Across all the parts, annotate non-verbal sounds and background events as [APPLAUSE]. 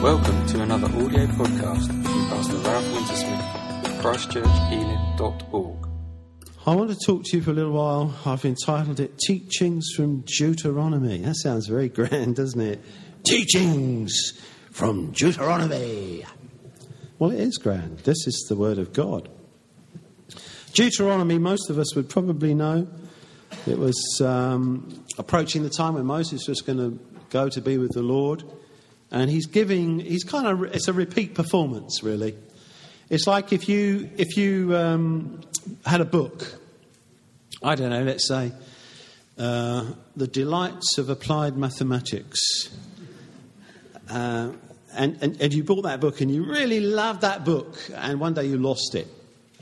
Welcome to another audio podcast from Pastor Ralph Wintersmith, christchurchealing.org. I want to talk to you for a little while. I've entitled it Teachings from Deuteronomy. That sounds very grand, doesn't it? Teachings from Deuteronomy. Well, it is grand. This is the Word of God. Deuteronomy, most of us would probably know. It was um, approaching the time when Moses was going to go to be with the Lord. And he's giving, he's kind of, it's a repeat performance, really. It's like if you, if you um, had a book, I don't know, let's say, uh, The Delights of Applied Mathematics. Uh, and, and, and you bought that book and you really loved that book, and one day you lost it.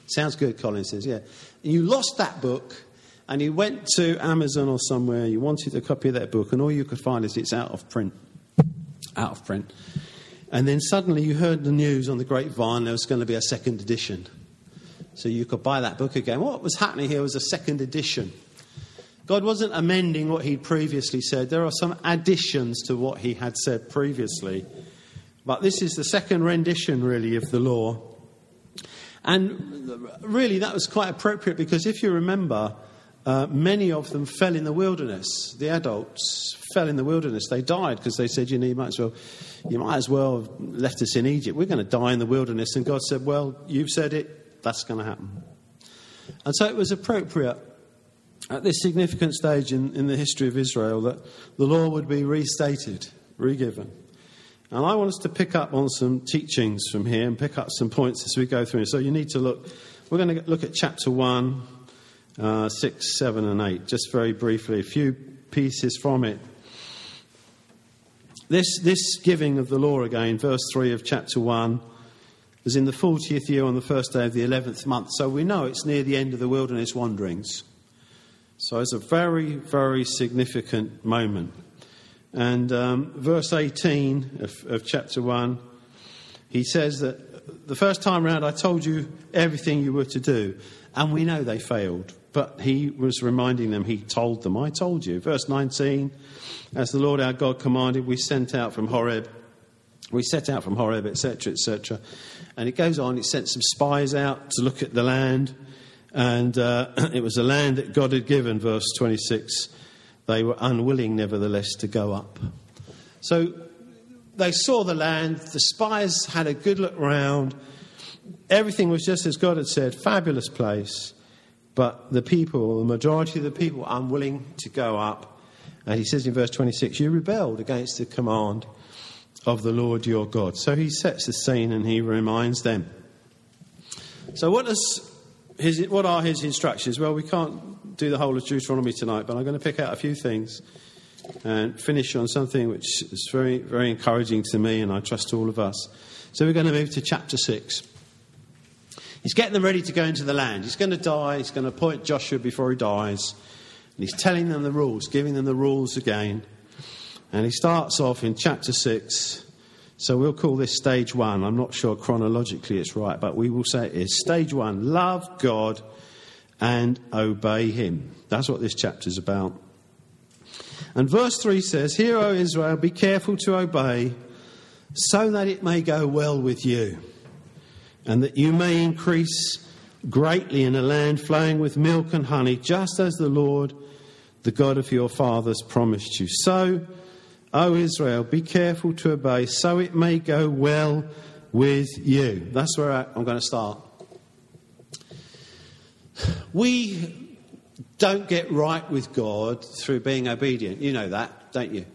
Sounds good, Colin says, yeah. And you lost that book, and you went to Amazon or somewhere, you wanted a copy of that book, and all you could find is it's out of print out of print. And then suddenly you heard the news on the grapevine there was going to be a second edition. So you could buy that book again. What was happening here was a second edition. God wasn't amending what he'd previously said, there are some additions to what he had said previously. But this is the second rendition, really, of the law. And really, that was quite appropriate because if you remember, uh, many of them fell in the wilderness. The adults fell in the wilderness. They died because they said, you know, you might as well, you might as well have left us in Egypt. We're going to die in the wilderness. And God said, well, you've said it. That's going to happen. And so it was appropriate at this significant stage in, in the history of Israel that the law would be restated, re-given. And I want us to pick up on some teachings from here and pick up some points as we go through. So you need to look. We're going to look at chapter 1, uh, 6, 7, and 8, just very briefly, a few pieces from it. This, this giving of the law again, verse 3 of chapter 1, was in the 40th year on the first day of the 11th month. So we know it's near the end of the wilderness wanderings. So it's a very, very significant moment. And um, verse 18 of, of chapter 1, he says that the first time round I told you everything you were to do. And we know they failed. But he was reminding them, he told them, I told you. Verse 19, as the Lord our God commanded, we sent out from Horeb. We set out from Horeb, etc., etc. And it goes on, it sent some spies out to look at the land. And uh, [CLEARS THROAT] it was a land that God had given, verse 26. They were unwilling, nevertheless, to go up. So they saw the land, the spies had a good look round. Everything was just as God had said, fabulous place. But the people, the majority of the people, are unwilling to go up. And he says in verse 26, You rebelled against the command of the Lord your God. So he sets the scene and he reminds them. So, what, does his, what are his instructions? Well, we can't do the whole of Deuteronomy tonight, but I'm going to pick out a few things and finish on something which is very, very encouraging to me and I trust all of us. So, we're going to move to chapter 6. He's getting them ready to go into the land. He's going to die. He's going to appoint Joshua before he dies. And he's telling them the rules, giving them the rules again. And he starts off in chapter 6. So we'll call this stage one. I'm not sure chronologically it's right, but we will say it is. Stage one love God and obey him. That's what this chapter is about. And verse 3 says, Hear, O Israel, be careful to obey, so that it may go well with you and that you may increase greatly in a land flowing with milk and honey, just as the Lord, the God of your fathers, promised you. So, O Israel, be careful to obey, so it may go well with you. That's where I'm going to start. We don't get right with God through being obedient. You know that, don't you?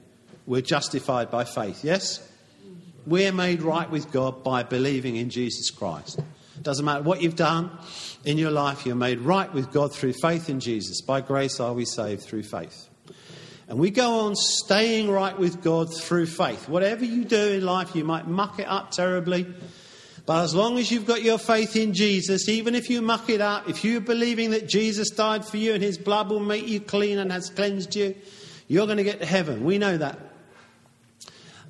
We're justified by faith, yes? We're made right with God by believing in Jesus Christ. Doesn't matter what you've done in your life, you're made right with God through faith in Jesus. By grace are we saved through faith. And we go on staying right with God through faith. Whatever you do in life, you might muck it up terribly. But as long as you've got your faith in Jesus, even if you muck it up, if you're believing that Jesus died for you and his blood will make you clean and has cleansed you, you're going to get to heaven. We know that.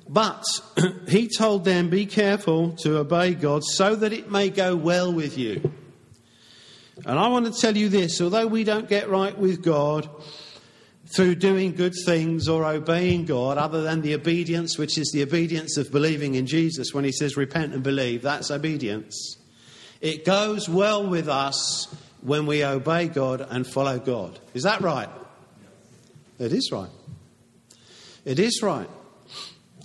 But [CLEARS THROAT] he told them, Be careful to obey God so that it may go well with you. And I want to tell you this although we don't get right with God through doing good things or obeying God, other than the obedience, which is the obedience of believing in Jesus when he says repent and believe. That's obedience. It goes well with us when we obey God and follow God. Is that right? It is right. It is right.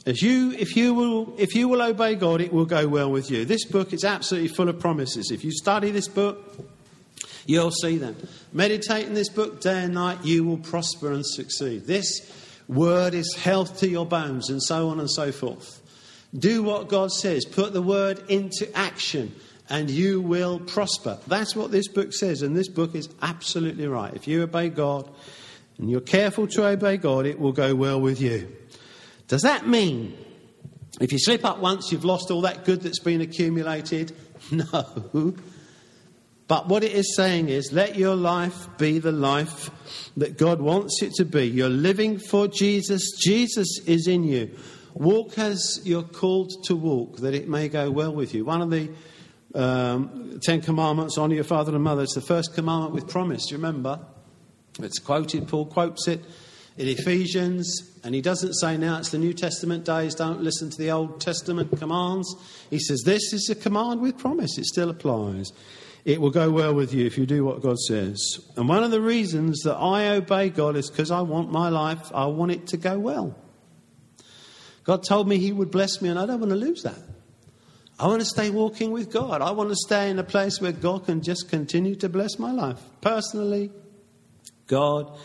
As you, if you will, if you will obey God, it will go well with you. This book is absolutely full of promises. If you study this book, you'll see them. Meditate in this book day and night, you will prosper and succeed. This word is health to your bones, and so on and so forth. Do what God says. Put the word into action, and you will prosper. That's what this book says, and this book is absolutely right. If you obey God and you're careful to obey God, it will go well with you. Does that mean if you slip up once, you've lost all that good that's been accumulated? [LAUGHS] No. But what it is saying is let your life be the life that God wants it to be. You're living for Jesus, Jesus is in you. Walk as you're called to walk, that it may go well with you. One of the um, Ten Commandments honour your father and mother. It's the first commandment with promise. Do you remember? It's quoted, Paul quotes it in Ephesians, and he doesn't say now it's the New Testament days, don't listen to the Old Testament commands. He says this is a command with promise, it still applies. It will go well with you if you do what God says. And one of the reasons that I obey God is because I want my life, I want it to go well. God told me He would bless me, and I don't want to lose that. I want to stay walking with God. I want to stay in a place where God can just continue to bless my life. Personally, God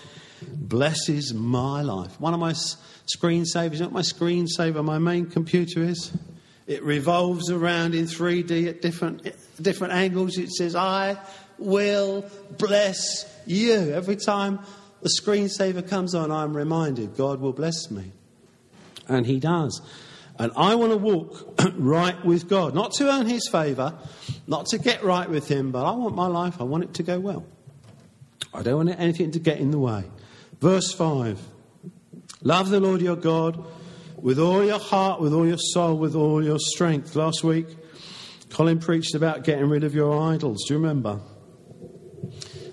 blesses my life. One of my screensavers, not my screensaver, my main computer is. It revolves around in 3D at different, different angles. It says, I will bless you. Every time the screensaver comes on, I'm reminded God will bless me. And He does. And I want to walk [CLEARS THROAT] right with God, not to earn His favour, not to get right with Him, but I want my life, I want it to go well. I don't want anything to get in the way. Verse 5 Love the Lord your God with all your heart, with all your soul, with all your strength. Last week, Colin preached about getting rid of your idols. Do you remember?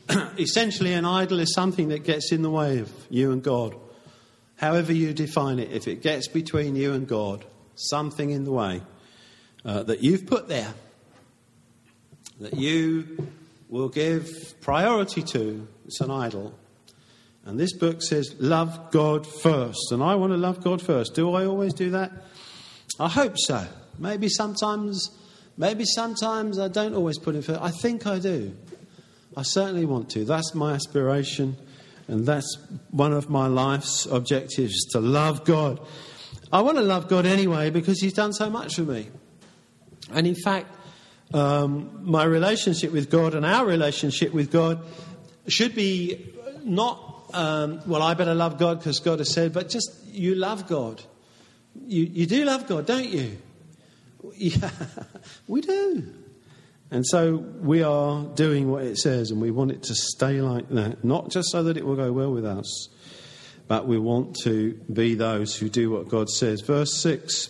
[CLEARS THROAT] Essentially, an idol is something that gets in the way of you and God. However, you define it, if it gets between you and God, something in the way uh, that you've put there, that you will give priority to, it's an idol. And this book says, love God first. And I want to love God first. Do I always do that? I hope so. Maybe sometimes, maybe sometimes I don't always put Him first. I think I do. I certainly want to. That's my aspiration. And that's one of my life's objectives to love God. I want to love God anyway because He's done so much for me. And in fact, um, my relationship with God and our relationship with God should be not um, well, I better love God because God has said, but just you love God. You, you do love God, don't you? [LAUGHS] Yeah, we do. And so we are doing what it says, and we want it to stay like that, not just so that it will go well with us, but we want to be those who do what God says. Verse 6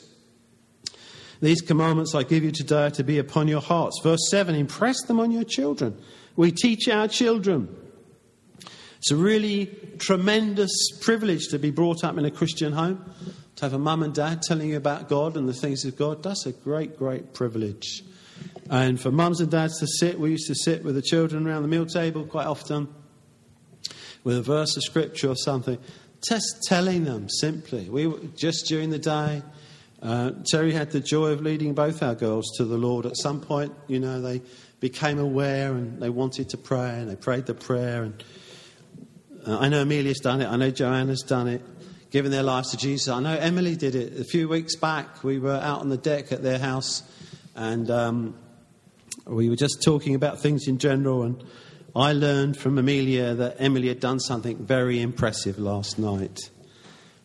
These commandments I give you today are to be upon your hearts. Verse 7 Impress them on your children. We teach our children. It's a really tremendous privilege to be brought up in a Christian home, to have a mum and dad telling you about God and the things of God. That's a great, great privilege. And for mums and dads to sit, we used to sit with the children around the meal table quite often with a verse of scripture or something, just telling them simply. We were, just during the day, uh, Terry had the joy of leading both our girls to the Lord. At some point, you know, they became aware and they wanted to pray and they prayed the prayer and uh, I know Amelia's done it. I know Joanna's done it, given their lives to Jesus. I know Emily did it a few weeks back. We were out on the deck at their house, and um, we were just talking about things in general. And I learned from Amelia that Emily had done something very impressive last night.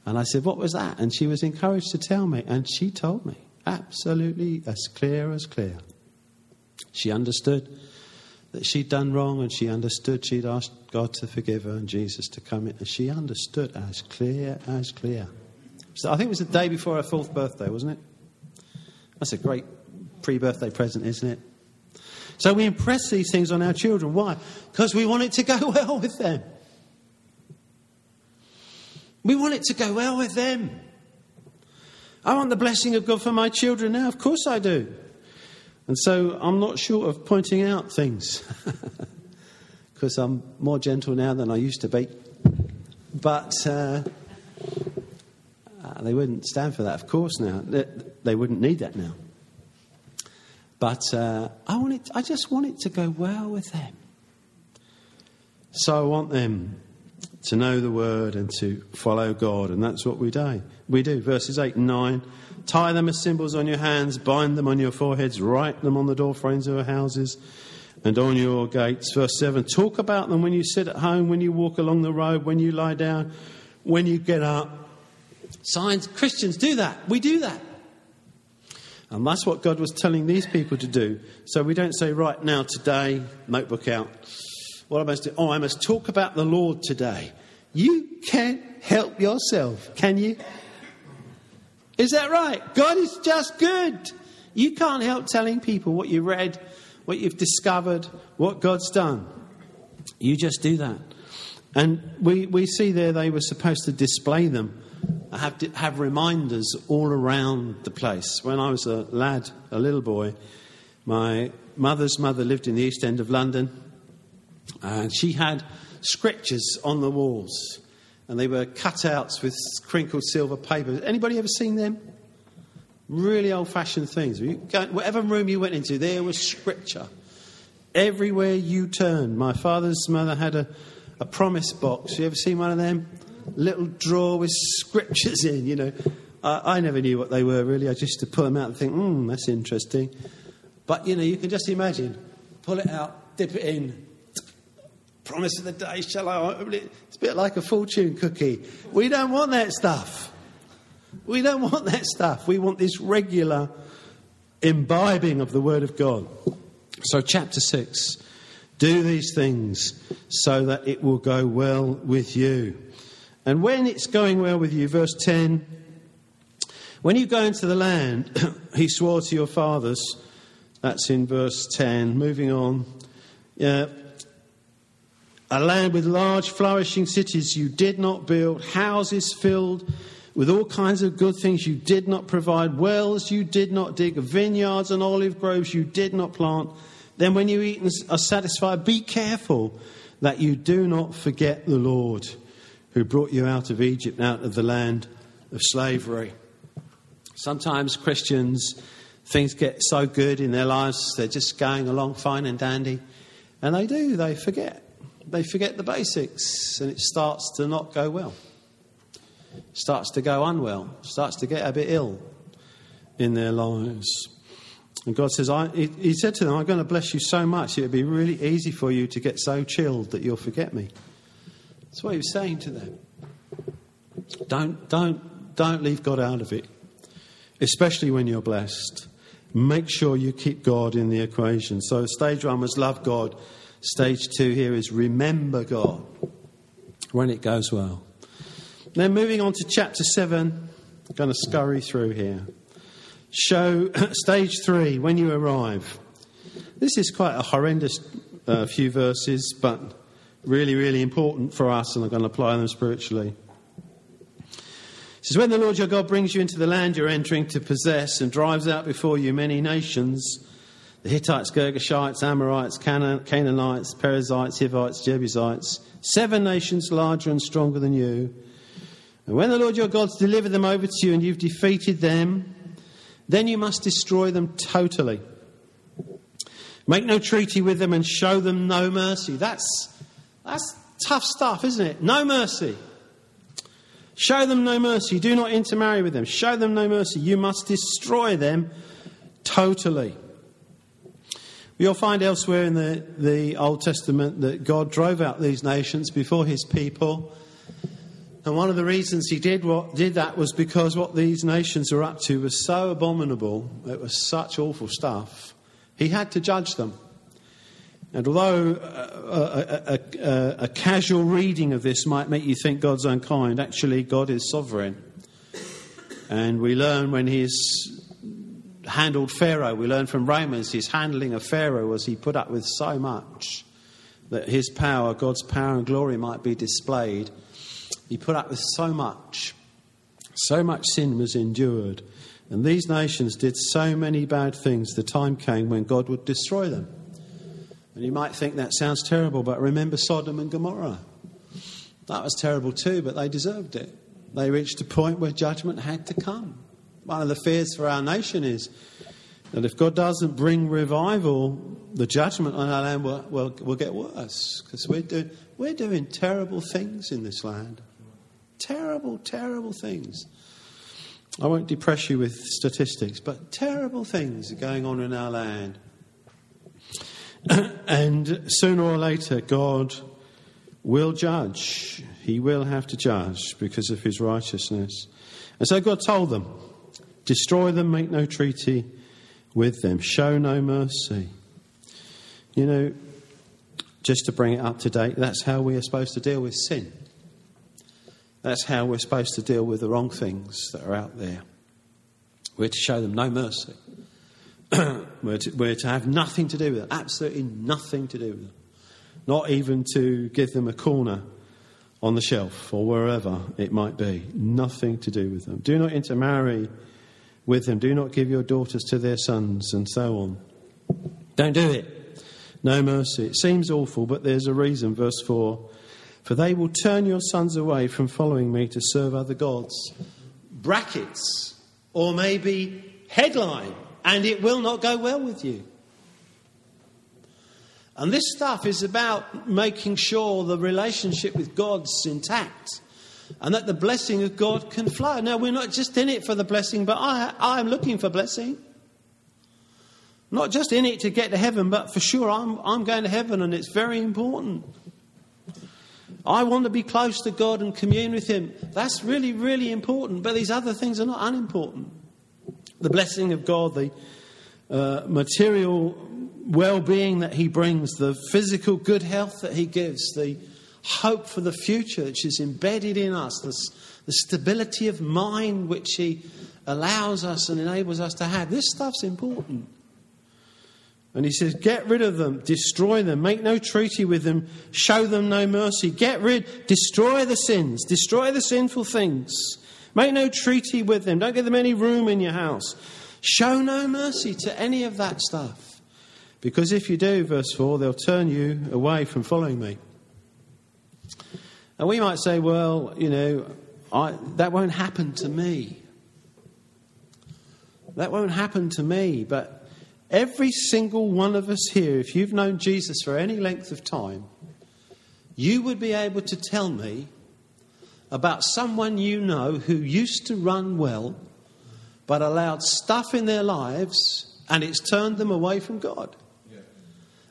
And I said, What was that? And she was encouraged to tell me. And she told me, absolutely as clear as clear. She understood that she'd done wrong and she understood she'd asked God to forgive her and Jesus to come in. And she understood as clear as clear. So I think it was the day before her fourth birthday, wasn't it? That's a great pre birthday present, isn't it? So we impress these things on our children. Why? Because we want it to go [LAUGHS] well with them. We want it to go well with them. I want the blessing of God for my children now. Of course I do. And so I'm not short of pointing out things [LAUGHS] because I'm more gentle now than I used to be. But uh, uh, they wouldn't stand for that, of course, now. They, they wouldn't need that now. But uh, I, want it, I just want it to go well with them. So I want them to know the word and to follow God, and that's what we do. We do. Verses 8 and 9. Tie them as symbols on your hands, bind them on your foreheads, write them on the door frames of your houses and on your gates. Verse 7 Talk about them when you sit at home, when you walk along the road, when you lie down, when you get up. Signs, Christians do that. We do that. And that's what God was telling these people to do. So we don't say, right now, today, notebook out. What I must do? Oh, I must talk about the Lord today. You can't help yourself, can you? Is that right? God is just good. You can't help telling people what you read, what you've discovered, what God's done. You just do that. And we, we see there they were supposed to display them, have, have reminders all around the place. When I was a lad, a little boy, my mother's mother lived in the East End of London, and she had scriptures on the walls and they were cutouts with crinkled silver paper. Anybody ever seen them? Really old fashioned things. whatever room you went into, there was scripture. Everywhere you turned. My father's mother had a, a promise box. You ever seen one of them? Little drawer with scriptures in, you know. I, I never knew what they were really. I just to pull them out and think, hmm, that's interesting. But, you know, you can just imagine pull it out, dip it in, promise of the day shall I. It's a bit like a fortune cookie. We don't want that stuff. We don't want that stuff. We want this regular imbibing of the Word of God. So, chapter 6 do these things so that it will go well with you. And when it's going well with you, verse 10 when you go into the land [CLEARS THROAT] he swore to your fathers, that's in verse 10. Moving on. Yeah, a land with large, flourishing cities you did not build, houses filled with all kinds of good things you did not provide, wells you did not dig, vineyards and olive groves you did not plant. Then, when you eat and are satisfied, be careful that you do not forget the Lord who brought you out of Egypt, out of the land of slavery. Sometimes Christians, things get so good in their lives, they're just going along fine and dandy. And they do, they forget they forget the basics and it starts to not go well. It Starts to go unwell, it starts to get a bit ill in their lives. And God says, I, he, he said to them, I'm going to bless you so much, it would be really easy for you to get so chilled that you'll forget me. That's what he was saying to them. Don't, don't, don't leave God out of it, especially when you're blessed. Make sure you keep God in the equation. So, stage one was love God Stage two here is remember God when it goes well. Then moving on to chapter seven, I'm going to scurry through here. Show [CLEARS THROAT] stage three when you arrive. This is quite a horrendous uh, few verses, but really, really important for us, and I'm going to apply them spiritually. It says, When the Lord your God brings you into the land you're entering to possess and drives out before you many nations, the Hittites, Girgashites, Amorites, Canaanites, Perizzites, Hivites, Jebusites, seven nations larger and stronger than you. And when the Lord your God's delivered them over to you and you've defeated them, then you must destroy them totally. Make no treaty with them and show them no mercy. That's, that's tough stuff, isn't it? No mercy. Show them no mercy. Do not intermarry with them. Show them no mercy. You must destroy them totally. You'll find elsewhere in the, the Old Testament that God drove out these nations before his people. And one of the reasons he did, what, did that was because what these nations were up to was so abominable, it was such awful stuff, he had to judge them. And although a, a, a, a, casual reading of this might make you think God's unkind, actually, God is sovereign. And we learn when He's handled Pharaoh. We learn from Romans his handling of Pharaoh was he put up with so much that his power, God's power and glory, might be displayed He put up with so much. So much sin was endured. And these nations did so many bad things, the time came when God would destroy them. And you might think that sounds terrible, but remember Sodom and Gomorrah. That was terrible too, but they deserved it. They reached a point where judgment had to come. One of the fears for our nation is that if God doesn't bring revival, the judgment on our land will, will, will get worse because we're doing, we're doing terrible things in this land. Terrible, terrible things. I won't depress you with statistics, but terrible things are going on in our land. [CLEARS THROAT] and sooner or later, God will judge. He will have to judge because of his righteousness. And so God told them, destroy them, make no treaty with them, show no mercy. You know, just to bring it up to date, that's how we are supposed to deal with sin. That's how we're supposed to deal with the wrong things that are out there. We're to show them no mercy. [CLEARS THROAT] we're, to, we're to have nothing to do with them, absolutely nothing to do with them. Not even to give them a corner on the shelf or wherever it might be. Nothing to do with them. Do not intermarry with them. Do not give your daughters to their sons, and so on. Don't do it. No mercy. It seems awful, but there's a reason. Verse 4 for they will turn your sons away from following me to serve other gods. Brackets, or maybe headline, and it will not go well with you. And this stuff is about making sure the relationship with God's intact and that the blessing of God can flow. Now, we're not just in it for the blessing, but I, I'm looking for blessing. Not just in it to get to heaven, but for sure I'm, I'm going to heaven and it's very important. I want to be close to God and commune with Him. That's really, really important. But these other things are not unimportant. The blessing of God, the uh, material well being that He brings, the physical good health that He gives, the hope for the future which is embedded in us, the, the stability of mind which He allows us and enables us to have. This stuff's important. And he says, Get rid of them, destroy them, make no treaty with them, show them no mercy. Get rid, destroy the sins, destroy the sinful things. Make no treaty with them, don't give them any room in your house. Show no mercy to any of that stuff. Because if you do, verse 4, they'll turn you away from following me. And we might say, well, you know, I, that won't happen to me. That won't happen to me, but Every single one of us here, if you've known Jesus for any length of time, you would be able to tell me about someone you know who used to run well but allowed stuff in their lives and it's turned them away from God.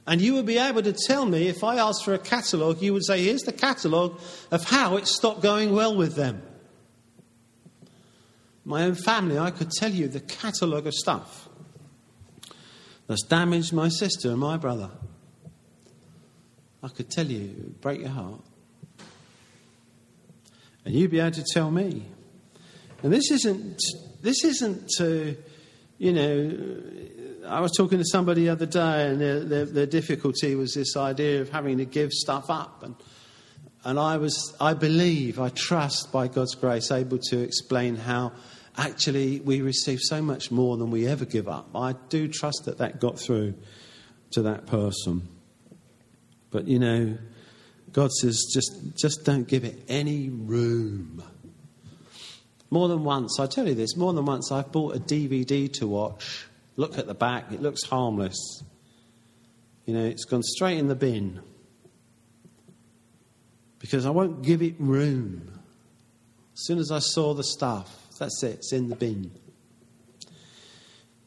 And you would be able to tell me, if I asked for a catalogue, you would say, here's the catalogue of how it stopped going well with them. My own family, I could tell you the catalogue of stuff that's damaged my sister and my brother. I could tell you, it would break your heart. And you'd be able to tell me. And this isn't, this isn't to, you know, I was talking to somebody the other day, and their, their, their, difficulty was this idea of having to give stuff up. And, and I was, I believe, I trust by God's grace, able to explain how actually we receive so much more than we ever give up. I do trust that that got through to that person. But you know, God says just, just don't give it any room. More than once, I tell you this, more than once I've bought a DVD to watch. Look at the back, it looks harmless. You know, it's gone straight in the bin. Because I won't give it room. As soon as I saw the stuff, that's it, it's in the bin.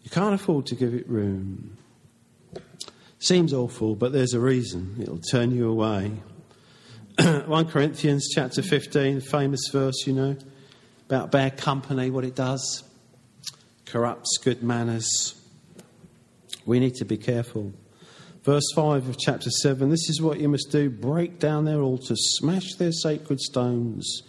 You can't afford to give it room. Seems awful, but there's a reason. It'll turn you away. [CLEARS THROAT] 1 Corinthians chapter 15, famous verse, you know, about bad company, what it does. Corrupts good manners. We need to be careful. Verse 5 of chapter 7 this is what you must do break down their altars, smash their sacred stones